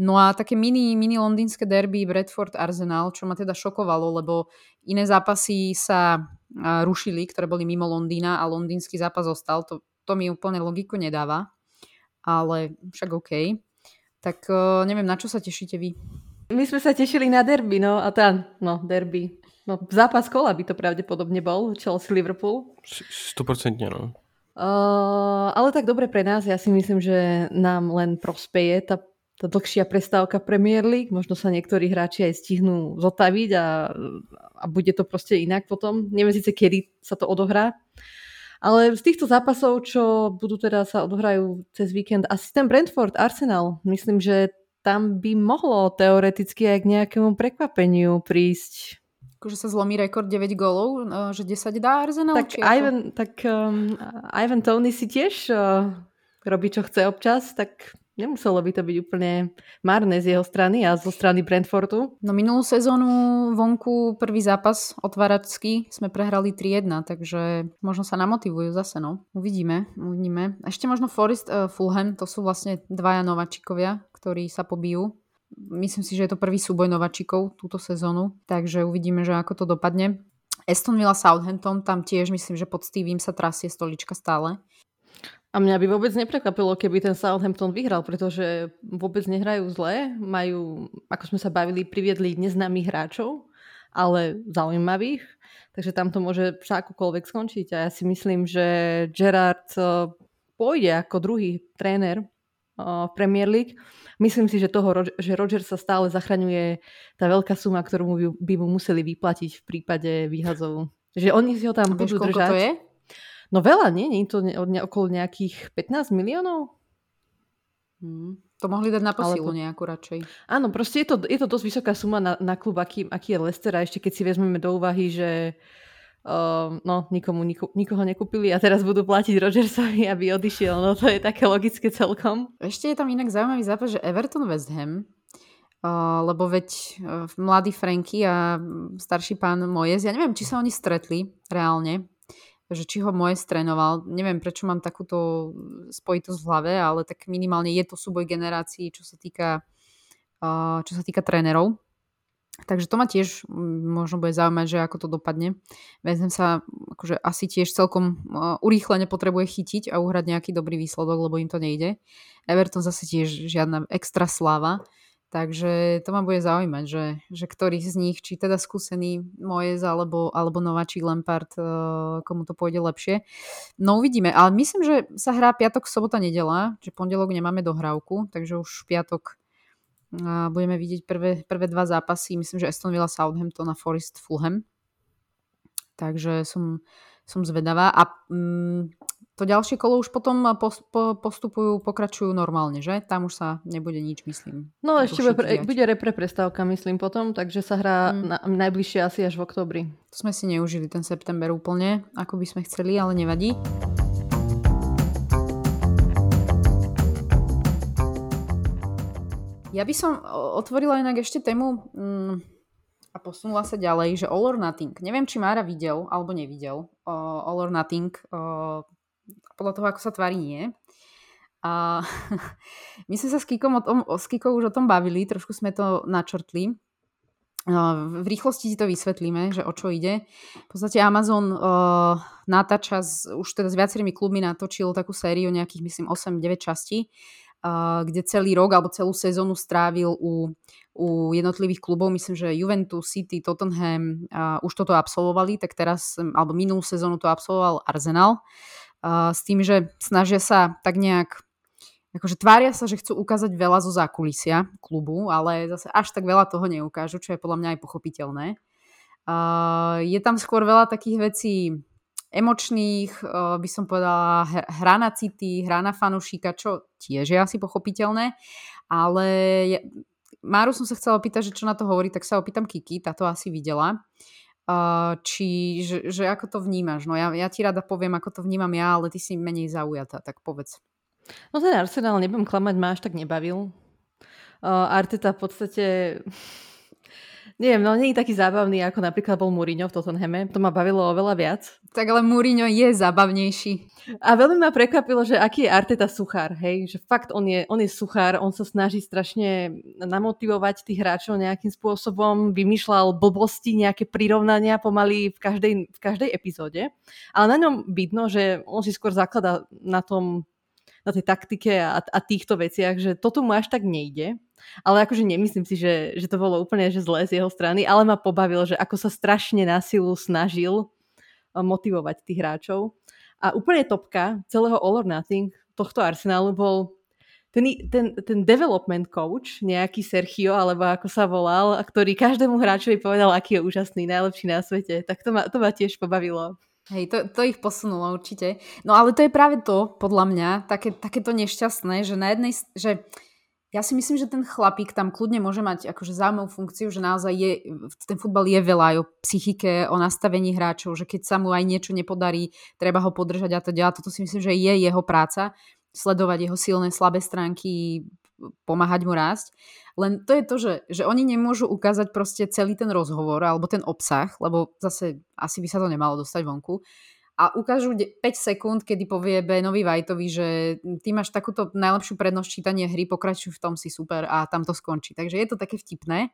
No a také mini, mini londýnske derby Bradford Arsenal, čo ma teda šokovalo, lebo iné zápasy sa rušili, ktoré boli mimo Londýna a londýnsky zápas ostal. To, to mi úplne logiku nedáva, ale však OK. Tak neviem, na čo sa tešíte vy? My sme sa tešili na derby, no a tá, no derby. No, zápas kola by to pravdepodobne bol, Chelsea-Liverpool. 100% no. Uh, ale tak dobre pre nás, ja si myslím, že nám len prospeje tá tá dlhšia prestávka Premier League. Možno sa niektorí hráči aj stihnú zotaviť a, a bude to proste inak potom. Neviem síce, kedy sa to odohrá. Ale z týchto zápasov, čo budú teda sa odohrajú cez víkend, asi ten Brentford Arsenal, myslím, že tam by mohlo teoreticky aj k nejakému prekvapeniu prísť. Akože sa zlomí rekord 9 gólov, no, že 10 dá Arsenal? Tak, Ivan, tak um, Ivan Tony si tiež uh, robí, čo chce občas, tak Nemuselo by to byť úplne marné z jeho strany a zo strany Brentfordu. No minulú sezónu vonku prvý zápas otváračský sme prehrali 3-1, takže možno sa namotivujú zase, no. Uvidíme, uvidíme. Ešte možno Forest uh, Fulham, to sú vlastne dvaja nováčikovia, ktorí sa pobijú. Myslím si, že je to prvý súboj nováčikov túto sezónu, takže uvidíme, že ako to dopadne. Aston Villa Southampton, tam tiež myslím, že pod Steviem sa trasie stolička stále. A mňa by vôbec neprekvapilo, keby ten Southampton vyhral, pretože vôbec nehrajú zle, majú, ako sme sa bavili, priviedli neznámych hráčov, ale zaujímavých, takže tam to môže všakokoľvek skončiť. A ja si myslím, že Gerard eh, pôjde ako druhý tréner eh, v Premier League. Myslím si, že toho, že Roger sa stále zachraňuje tá veľká suma, ktorú by mu museli vyplatiť v prípade výhazov. Že oni si ho tam budú držať. to je? No veľa, nie? Nie je to ne, okolo nejakých 15 miliónov? Hmm. To mohli dať na posilu Ale... nejakú radšej. Áno, proste je to, je to dosť vysoká suma na, na klub, aký, aký je Leicester a ešte keď si vezmeme do úvahy, že uh, no, nikomu niko, nikoho nekúpili a teraz budú platiť Rogersovi, aby odišiel. No to je také logické celkom. Ešte je tam inak zaujímavý zápas, že Everton West Ham Uh, lebo veď uh, mladý Franky a starší pán Mojes, ja neviem, či sa oni stretli reálne, že či ho Mojes trénoval, neviem prečo mám takúto spojitosť v hlave, ale tak minimálne je to súboj generácií, čo sa týka, uh, čo sa týka trénerov. Takže to ma tiež možno bude zaujímať, že ako to dopadne. Vezmem sa akože asi tiež celkom urýchlene potrebuje chytiť a uhrať nejaký dobrý výsledok, lebo im to nejde. Everton zase tiež žiadna extra sláva. Takže to ma bude zaujímať, že, že ktorý z nich, či teda skúsený Mojes alebo, alebo nováčik Lampard, eh, komu to pôjde lepšie. No uvidíme, ale myslím, že sa hrá piatok, sobota, nedela, že pondelok nemáme dohrávku, takže už piatok eh, budeme vidieť prvé, prvé dva zápasy. Myslím, že Aston Villa, Southampton a Forest Fulham. Takže som, som zvedavá. A mm, to ďalšie kolo už potom postupujú, pokračujú normálne, že? Tam už sa nebude nič, myslím. No ešte bude, pre, bude repre prestávka, myslím potom, takže sa hrá mm. na, najbližšie asi až v oktobri. To sme si neužili ten september úplne, ako by sme chceli, ale nevadí. Ja by som otvorila inak ešte tému mm, a posunula sa ďalej, že All or Nothing. Neviem, či Mára videl alebo nevidel uh, All or Nothing. Uh, podľa toho, ako sa tvári, nie. A (laughs) my sme sa s Kikom, o tom, s Kikou už o tom bavili, trošku sme to načrtli. V rýchlosti ti to vysvetlíme, že o čo ide. V podstate Amazon uh, natáča, s, už teda s viacerými klubmi natočil takú sériu nejakých, myslím, 8-9 častí, uh, kde celý rok alebo celú sezónu strávil u, u jednotlivých klubov. Myslím, že Juventus, City, Tottenham uh, už toto absolvovali, tak teraz, alebo minulú sezónu to absolvoval Arsenal. Uh, s tým, že snažia sa tak nejak akože tvária sa, že chcú ukázať veľa zo zákulisia klubu, ale zase až tak veľa toho neukážu, čo je podľa mňa aj pochopiteľné. Uh, je tam skôr veľa takých vecí emočných, uh, by som povedala, hra na city, hra na fanušika, čo tiež je asi pochopiteľné, ale ja, Máru som sa chcela opýtať, že čo na to hovorí, tak sa opýtam Kiki, táto asi videla. Či, že, že ako to vnímaš? No ja, ja ti rada poviem, ako to vnímam ja, ale ty si menej zaujatá, tak povedz. No ten Arsenal, nebudem klamať, ma až tak nebavil. Uh, Arteta v podstate Neviem, no nie je taký zábavný, ako napríklad bol Mourinho v Tottenhame. To ma bavilo oveľa viac. Tak ale Mourinho je zábavnejší. A veľmi ma prekvapilo, že aký je Arteta suchár, hej? Že fakt on je, on je suchár, on sa snaží strašne namotivovať tých hráčov nejakým spôsobom, vymýšľal blbosti, nejaké prirovnania pomaly v každej, v každej epizóde. Ale na ňom vidno, že on si skôr zaklada na tom, na tej taktike a, a týchto veciach, že toto mu až tak nejde ale akože nemyslím si, že, že to bolo úplne že zlé z jeho strany, ale ma pobavilo, že ako sa strašne na silu snažil eh, motivovať tých hráčov. A úplne topka celého All or Nothing tohto Arsenalu bol ten, ten, ten development coach, nejaký Sergio, alebo ako sa volal, ktorý každému hráčovi povedal, aký je úžasný, najlepší na svete. Tak to ma, to ma tiež pobavilo. Hej, to, to ich posunulo určite. No ale to je práve to, podľa mňa, také, takéto nešťastné, že na jednej, že ja si myslím, že ten chlapík tam kľudne môže mať akože zaujímavú funkciu, že naozaj je, ten futbal je veľa aj o psychike, o nastavení hráčov, že keď sa mu aj niečo nepodarí, treba ho podržať a to ďalej. Toto si myslím, že je jeho práca, sledovať jeho silné, slabé stránky, pomáhať mu rásť. Len to je to, že, že oni nemôžu ukázať proste celý ten rozhovor alebo ten obsah, lebo zase asi by sa to nemalo dostať vonku a ukážu 5 sekúnd, kedy povie Benovi Vajtovi, že ty máš takúto najlepšiu prednosť čítania hry, pokračuj v tom, si super a tam to skončí. Takže je to také vtipné.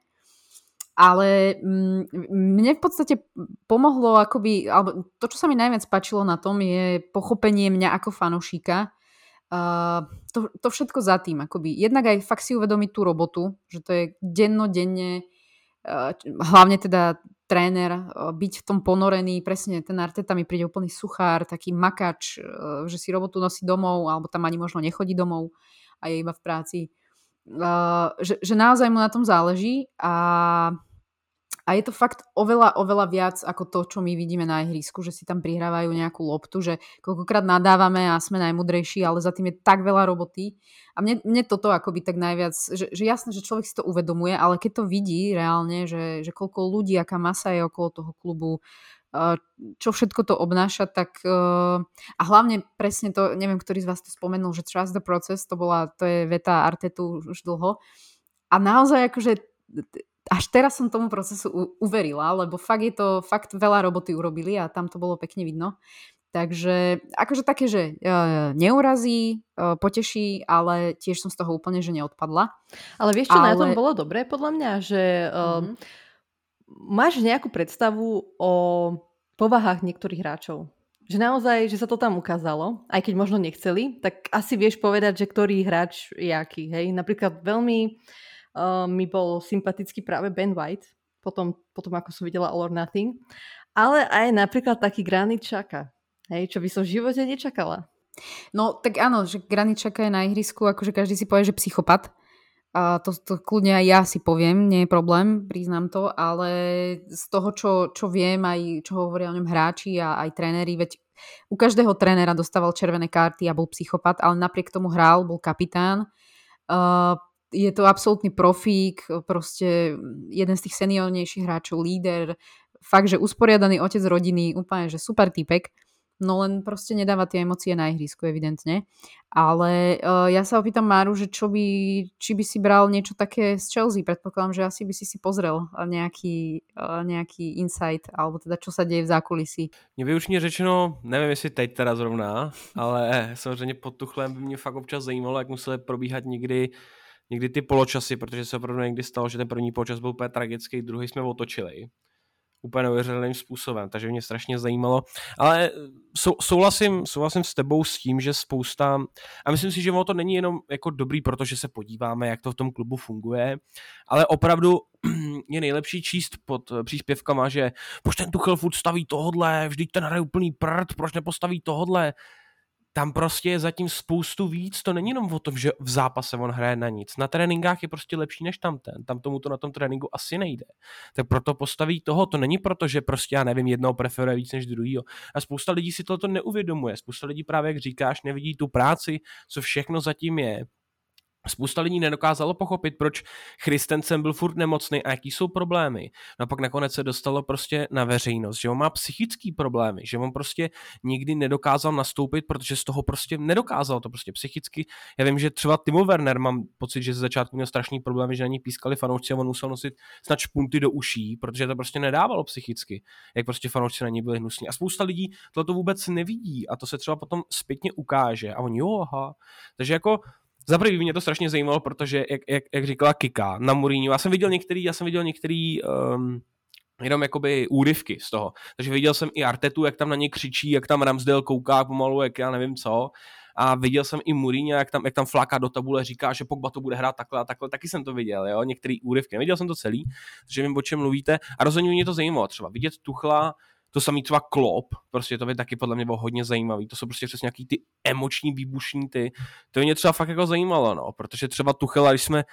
Ale mm, mne v podstate pomohlo akoby, alebo to, čo sa mi najviac páčilo na tom, je pochopenie mňa ako fanúšika. Uh, to, to všetko za tým. Akoby. Jednak aj fakt si uvedomiť tú robotu, že to je dennodenne, uh, hlavne teda tréner, eh, byť v tom ponorený, presne ten Arteta mi príde úplný suchár, taký makač, eh, že si robotu nosí domov, alebo tam ani možno nechodí domov a je iba v práci. Eh, že, že naozaj mu na tom záleží a, A je to fakt oveľa, oveľa viac ako to, čo my vidíme na ihrisku, že si tam prihrávajú nejakú loptu, že koľkokrát nadávame a sme najmudrejší, ale za tým je tak veľa roboty. A mne, mne toto akoby tak najviac, že, že jasné, že človek si to uvedomuje, ale keď to vidí reálne, že, že koľko ľudí, aká masa je okolo toho klubu, čo všetko to obnáša, tak a hlavne presne to, neviem, ktorý z vás to spomenul, že trust the process, to bola, to je veta Artetu už dlho. A naozaj akože až teraz som tomu procesu uverila, lebo fakt je to, fakt veľa roboty urobili a tam to bolo pekne vidno. Takže akože také, že uh, neurazí, uh, poteší, ale tiež som z toho úplne, že neodpadla. Ale vieš, čo ale... na tom bolo dobré podľa mňa? Že uh, mm-hmm máš nejakú predstavu o povahách niektorých hráčov? Že naozaj, že sa to tam ukázalo, aj keď možno nechceli, tak asi vieš povedať, že ktorý hráč je aký. Hej? Napríklad veľmi uh, mi bol sympatický práve Ben White, potom, potom ako som videla All or Nothing, ale aj napríklad taký Granit Xhaka, hej, čo by som v živote nečakala. No tak áno, že Granit Xhaka je na ihrisku, akože každý si povie, že psychopat, a to, to kľudne aj ja si poviem, nie je problém, priznám to, ale z toho, čo, čo viem, aj čo hovoria o ňom hráči a aj tréneri, veď u každého trénera dostával červené karty a bol psychopat, ale napriek tomu hral, bol kapitán. Uh, je to absolútny profík, proste jeden z tých seniornejších hráčov, líder, fakt, že usporiadaný otec rodiny, úplne, že super typek. No len proste nedáva tie emócie na ihrisku, evidentne. Ale uh, ja sa opýtam Máru, že čo by, či by si bral niečo také z Chelsea. Predpokladám, že asi by si si pozrel nejaký, uh, nejaký insight, alebo teda čo sa deje v zákulisí. Mě vyučně řečeno, nevím jestli teď teda zrovna, ale (laughs) samozřejmě pod Tuchlem by mě fakt občas zajímalo, jak museli probíhat někdy někdy ty poločasy, protože se opravdu někdy stalo, že ten první poločas byl úplně tragický, druhý jsme otočili úplně neuvěřitelným způsobem, takže mě strašně zajímalo. Ale sou, souhlasím, souhlasím s tebou s tím, že spousta, a myslím si, že ono to není jenom jako dobrý, protože se podíváme, jak to v tom klubu funguje, ale opravdu (clears throat) je nejlepší číst pod příspěvkama, že proč ten Tuchel furt staví tohodle, vždyť ten hraje úplný prd, proč nepostaví tohodle tam prostě je zatím spoustu víc, to není jenom o tom, že v zápase on hraje na nic. Na tréninkách je prostě lepší než tam ten, tam tomu to na tom tréninku asi nejde. Tak proto postaví toho, to není proto, že prostě já nevím, jednoho preferuje víc než druhýho. A spousta lidí si toto neuvědomuje, spousta lidí právě, jak říkáš, nevidí tu práci, co všechno zatím je Spousta lidí nedokázalo pochopit, proč Christensen byl furt nemocný a jaký jsou problémy. No pak nakonec se dostalo prostě na veřejnost, že on má psychické problémy, že on prostě nikdy nedokázal nastoupit, protože z toho prostě nedokázal to prostě psychicky. Já vím, že třeba Timo Werner mám pocit, že ze začátku měl strašný problémy, že na ní pískali fanoušci a on musel nosit snad špunty do uší, protože to prostě nedávalo psychicky, jak prostě fanoušci na ní byli hnusní. A spousta lidí to vůbec nevidí a to se třeba potom zpětně ukáže a oni jo, aha. Takže jako za prvý mě to strašně zajímalo, protože jak, jak, jak říkala Kika na Mourinho, já jsem viděl některý, já jsem viděl některý um, jenom jakoby úryvky z toho. Takže viděl jsem i Artetu, jak tam na ně křičí, jak tam Ramsdale kouká pomalu, jak já nevím co. A viděl jsem i Mourinho, jak tam, jak tam fláká do tabule, říká, že Pogba to bude hrát takhle a takhle. Taky jsem to viděl, jo, některý úryvky. Neviděl jsem to celý, takže vím, o čem mluvíte. A rozhodně mě to zajímalo. Třeba vidět Tuchla, to samý třeba klop, prostě to je taky podle mě bylo hodně zajímavý. To jsou prostě přesně nějaký ty emoční výbušní ty. To mě třeba fakt jako zajímalo, no, protože třeba Tuchela, když jsme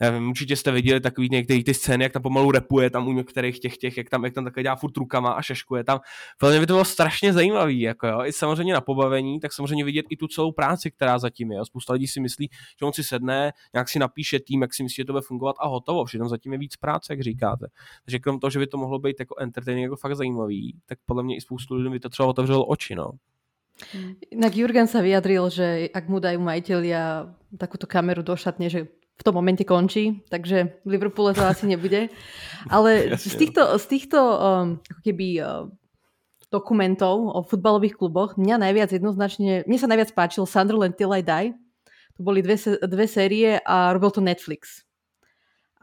nevím, určitě jste viděli takový některé ty scény, jak tam pomalu repuje tam u některých těch, těch jak tam, jak tam takhle dělá furt rukama a šeškuje tam. Podle by to bylo strašně zajímavý, jako jo. I samozřejmě na pobavení, tak samozřejmě vidět i tu celou práci, která zatím je. Spousta lidí si myslí, že on si sedne, nějak si napíše tým, jak si myslí, že to bude fungovat a hotovo. Všechno zatím je víc práce, jak říkáte. Takže krom toho, že by to mohlo být jako entertaining, jako fakt zajímavý, tak podle mě i spoustu lidí by to třeba otevřelo oči, no. Inak Jurgen sa vyjadril, že ak mu dajú majiteľia takúto kameru do šatne, že v tom momente končí, takže v Liverpoole to asi nebude. Ale (laughs) z týchto, z týchto um, ako keby uh, dokumentov o futbalových kluboch mňa najviac jednoznačne, mne sa najviac páčil Sunderland Till I Die. To boli dve, dve série a robil to Netflix.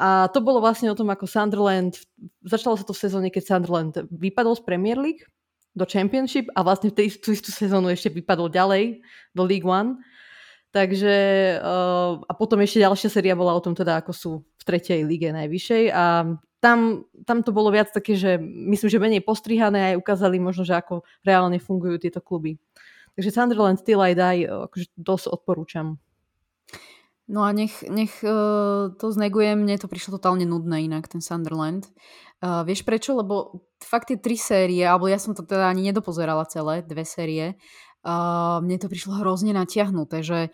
A to bolo vlastne o tom, ako Sunderland, začalo sa to v sezóne, keď Sunderland vypadol z Premier League do Championship a vlastne v tej tú istú sezónu ešte vypadol ďalej do League One Takže uh, a potom ešte ďalšia séria bola o tom teda, ako sú v tretej lige najvyššej a tam, tam to bolo viac také, že myslím, že menej postrihané aj ukázali možno, že ako reálne fungujú tieto kluby. Takže Sunderland Still I Die akože dosť odporúčam. No a nech, nech uh, to znegujem, mne to prišlo totálne nudné inak, ten Sunderland. Uh, vieš prečo? Lebo fakt tie tri série, alebo ja som to teda ani nedopozerala celé, dve série, uh, mne to prišlo hrozne natiahnuté, že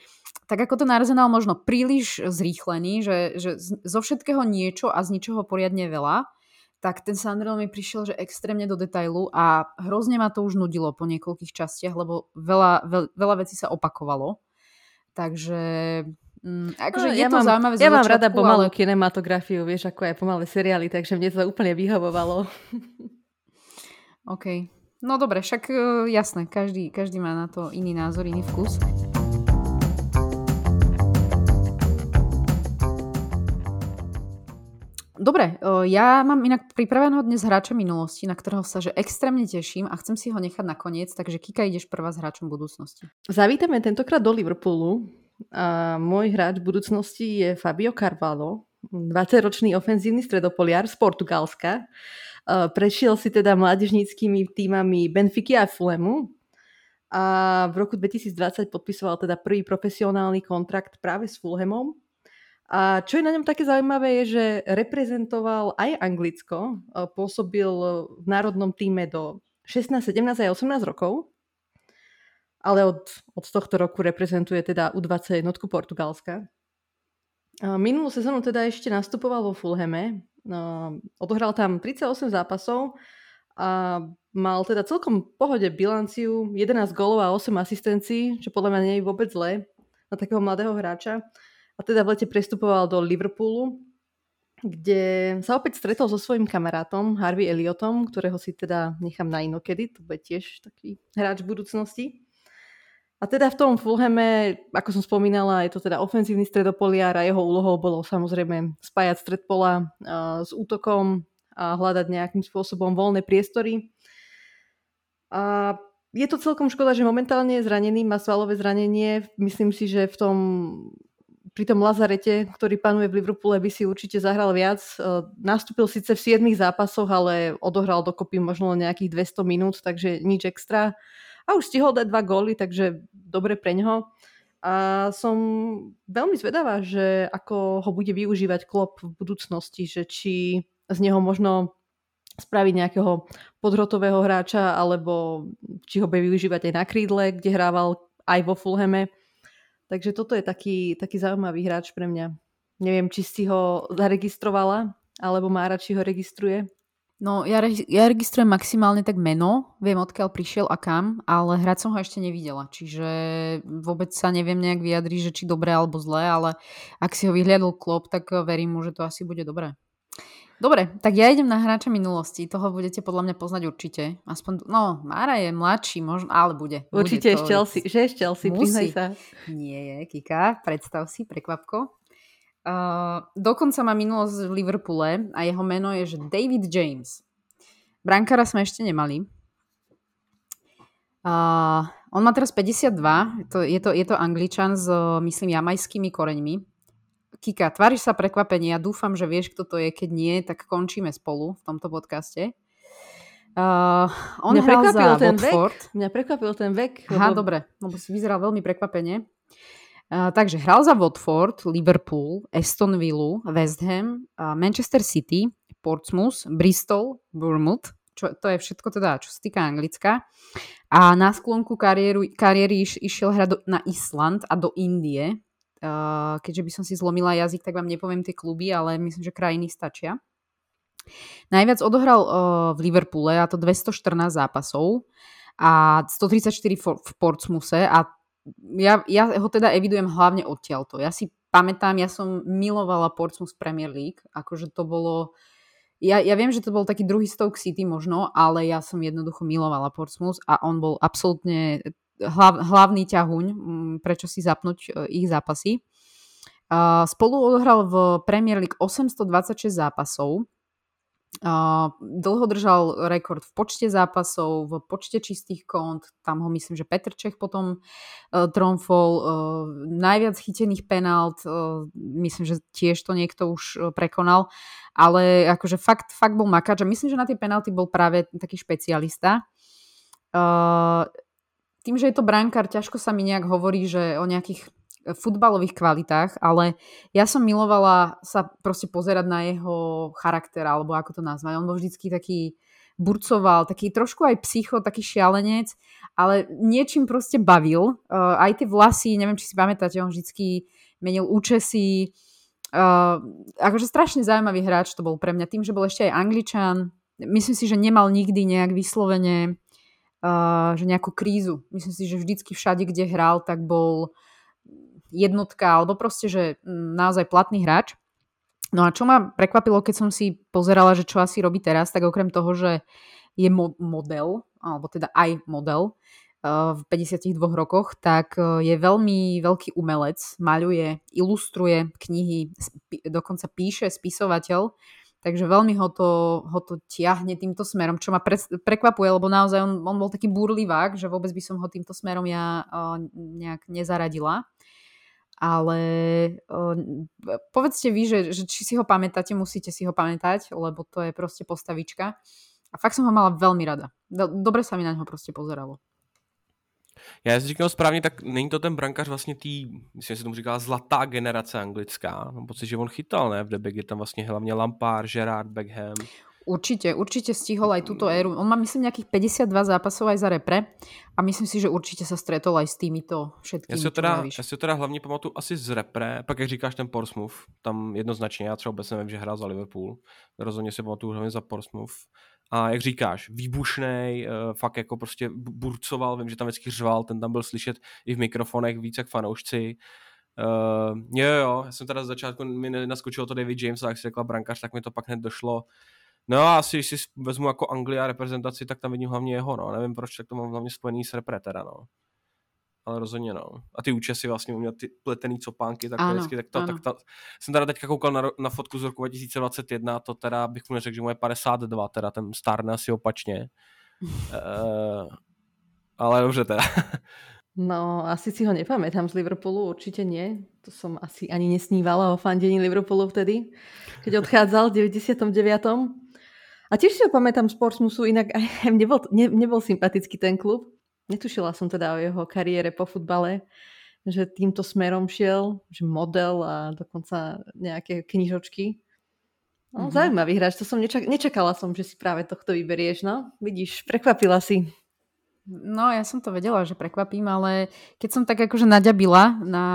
tak ako ten Arsenal možno príliš zrýchlený, že, že zo všetkého niečo a z ničoho poriadne veľa, tak ten Sunderland mi prišiel, že extrémne do detailu a hrozne ma to už nudilo po niekoľkých častiach, lebo veľa, veľ, veľa vecí sa opakovalo. Takže mm, akože no, je ja to mám, zaujímavé Ja mám rada pomalú ale... kinematografiu, vieš, ako aj pomalé seriály, takže mne to úplne vyhovovalo. (laughs) OK. No dobre, však e, jasné, každý, každý má na to iný názor, iný vkus. Dobre, ja mám inak pripraveného dnes hráča minulosti, na ktorého sa že extrémne teším a chcem si ho nechať na koniec, takže Kika, ideš prvá s hráčom budúcnosti. Zavítame tentokrát do Liverpoolu. A môj hráč budúcnosti je Fabio Carvalho, 20-ročný ofenzívny stredopoliar z Portugalska. Prešiel si teda mládežníckými týmami Benfiky a Fulhamu a v roku 2020 podpisoval teda prvý profesionálny kontrakt práve s Fulhamom a čo je na ňom také zaujímavé, je, že reprezentoval aj Anglicko, pôsobil v národnom týme do 16, 17 a 18 rokov, ale od, od tohto roku reprezentuje teda U20 jednotku Portugalska. Minulú sezónu teda ešte nastupoval vo Fulhame, odohral tam 38 zápasov a mal teda celkom pohode bilanciu 11 gólov a 8 asistencií, čo podľa mňa nie je vôbec zlé na takého mladého hráča. A teda v lete prestupoval do Liverpoolu, kde sa opäť stretol so svojím kamarátom Harvey Elliotom, ktorého si teda nechám na inokedy, to bude tiež taký hráč v budúcnosti. A teda v tom Fulhame, ako som spomínala, je to teda ofenzívny stredopoliar a jeho úlohou bolo samozrejme spájať stred pola uh, s útokom a hľadať nejakým spôsobom voľné priestory. A je to celkom škoda, že momentálne je zranený, má svalové zranenie. Myslím si, že v tom pri tom Lazarete, ktorý panuje v Liverpoole, by si určite zahral viac. E, nastúpil síce v 7 zápasoch, ale odohral dokopy možno nejakých 200 minút, takže nič extra. A už stihol dať dva góly, takže dobre pre ňoho. A som veľmi zvedavá, že ako ho bude využívať klop v budúcnosti, že či z neho možno spraviť nejakého podhrotového hráča, alebo či ho bude využívať aj na krídle, kde hrával aj vo Fulhame Takže toto je taký, taký zaujímavý hráč pre mňa. Neviem, či si ho zaregistrovala, alebo Mára, či ho registruje. No, ja, re- ja registrujem maximálne tak meno, viem odkiaľ prišiel a kam, ale hrať som ho ešte nevidela, čiže vôbec sa neviem nejak vyjadriť, že či dobre alebo zlé, ale ak si ho vyhliadol klop, tak verím mu, že to asi bude dobré. Dobre, tak ja idem na hráča minulosti. Toho budete podľa mňa poznať určite. Aspoň, no, Mára je mladší, možno, ale bude. Určite bude ešte Chelsea, že ešte Chelsea, priznaj sa. Nie je, Kika, predstav si, prekvapko. Uh, dokonca má minulosť v Liverpoole a jeho meno je, že David James. Brankára sme ešte nemali. Uh, on má teraz 52, to, je, to, je to angličan s, myslím, jamajskými koreňmi. Kika, tváriš sa prekvapenie. Ja dúfam, že vieš, kto to je. Keď nie, tak končíme spolu v tomto podcaste. Uh, on Mňa hral za ten Watford. Vek. Mňa prekvapil ten vek. Lebo... Aha, dobre, lebo si vyzeral veľmi prekvapene. Takže hral za Watford, Liverpool, Aston Villa, West Ham, Manchester City, Portsmouth, Bristol, Bournemouth, čo, to je všetko teda, čo sa týka Anglicka. A na sklonku kariéru, kariéry iš, išiel hrať do, na Island a do Indie, Uh, keďže by som si zlomila jazyk, tak vám nepoviem tie kluby, ale myslím, že krajiny stačia. Najviac odohral uh, v Liverpoole, a to 214 zápasov a 134 v Portsmuse a ja, ja ho teda evidujem hlavne odtiaľto. Ja si pamätám, ja som milovala Portsmouth Premier League, akože to bolo... Ja, ja viem, že to bol taký druhý Stoke City možno, ale ja som jednoducho milovala Portsmouth a on bol absolútne hlav, hlavný ťahuň, mm, prečo si zapnúť e, ich zápasy. Spolu odohral v Premier League 826 zápasov. Dlho držal rekord v počte zápasov, v počte čistých kont. Tam ho myslím, že Petr Čech potom uh, tromfol. Uh, najviac chytených penált, uh, myslím, že tiež to niekto už prekonal. Ale akože fakt, fakt bol makač. A myslím, že na tie penalty bol práve taký špecialista. Uh, tým, že je to brankár, ťažko sa mi nejak hovorí, že o nejakých futbalových kvalitách, ale ja som milovala sa proste pozerať na jeho charakter, alebo ako to nazvať. On bol vždycky taký burcoval, taký trošku aj psycho, taký šialenec, ale niečím proste bavil. Uh, aj tie vlasy, neviem, či si pamätáte, on vždycky menil účesy. Uh, akože strašne zaujímavý hráč to bol pre mňa. Tým, že bol ešte aj angličan, myslím si, že nemal nikdy nejak vyslovene uh, že nejakú krízu. Myslím si, že vždycky všade, kde hral, tak bol jednotka, alebo proste, že naozaj platný hráč. No a čo ma prekvapilo, keď som si pozerala, že čo asi robí teraz, tak okrem toho, že je mo- model, alebo teda aj model uh, v 52 rokoch, tak uh, je veľmi veľký umelec, maľuje, ilustruje knihy, sp- dokonca píše, spisovateľ, takže veľmi ho to, ho to tiahne týmto smerom, čo ma pre- prekvapuje, lebo naozaj on, on bol taký burlivák, že vôbec by som ho týmto smerom ja uh, nejak nezaradila ale uh, povedzte vy, že, že či si ho pamätáte, musíte si ho pamätať, lebo to je proste postavička. A fakt som ho mala veľmi rada. Dobre sa mi na neho proste pozeralo. Já jestli říkal správně, tak není to ten brankář vlastně tý, myslím, se tomu říká zlatá generace anglická. Mám pocit, že on chytal, ne? V době, kdy tam vlastně hlavně Lampard, Gerard, Beckham. Určite, určite stihol aj túto éru. On má myslím nejakých 52 zápasov aj za repre a myslím si, že určite sa stretol aj s týmito všetkými. Já si, teda, já si teda hlavně pamatuju asi z repre, pak jak říkáš ten Portsmouth, tam jednoznačně, já třeba vůbec nevím, že hrál za Liverpool, rozhodně si pamatuju hlavně za Portsmouth. A jak říkáš, výbušný, uh, fakt jako prostě burcoval, vím, že tam vždycky řval, ten tam byl slyšet i v mikrofonech víc jak fanoušci. Uh, jo, jo, já jsem teda z začátku mi naskočilo to David James, a jak si řekla brankář, tak mi to pak hned došlo. No a asi, si vezmu jako Anglia reprezentaci, tak tam vidím hlavně jeho, no. Nevím proč, tak to mám hlavně spojený s repre teda, no. Ale rozhodně no. A ty účesy vlastně měl ty pletený copánky, tak, ano, vždycky, tak, to, tak ta, jsem teda teďka koukal na, na fotku z roku 2021, to teda bych mu neřekl, že mu je 52, teda ten stárne asi opačně. uh, (laughs) ale dobře teda. No, asi si ho nepamätám z Liverpoolu, určite nie. To som asi ani nesnívala o fandení Liverpoolu vtedy, keď odchádzal v 99. A tiež si ho pamätám z Portsmouthu, inak aj (laughs) nebol, ne, nebol sympatický ten klub. Netušila som teda o jeho kariére po futbale, že týmto smerom šiel, že model a dokonca nejaké knižočky. No, mm-hmm. Zaujímavý hráč, to som nečak- nečakala som, že si práve tohto vyberieš, no. Vidíš, prekvapila si. No, ja som to vedela, že prekvapím, ale keď som tak akože naďabila, na,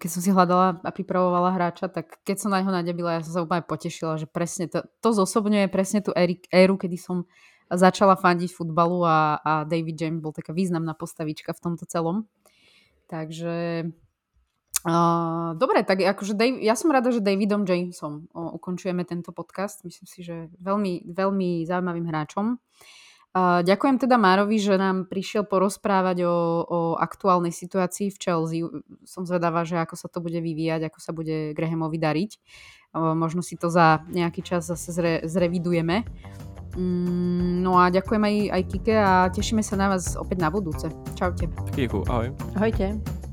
keď som si hľadala a pripravovala hráča, tak keď som na neho naďabila, ja som sa úplne potešila, že presne to, to zosobňuje presne tú éru, kedy som začala fandiť futbalu a, a David James bol taká významná postavička v tomto celom. Takže uh, dobre, tak akože Dave, ja som rada, že Davidom Jamesom uh, ukončujeme tento podcast. Myslím si, že veľmi, veľmi zaujímavým hráčom. Ďakujem teda Márovi, že nám prišiel porozprávať o, o aktuálnej situácii v Chelsea. Som zvedavá, že ako sa to bude vyvíjať, ako sa bude Grahamovi dariť. Možno si to za nejaký čas zase zre, zrevidujeme. Mm, no a ďakujem aj, aj Kike a tešíme sa na vás opäť na budúce. Čaute. Díky, ahoj. Ahojte.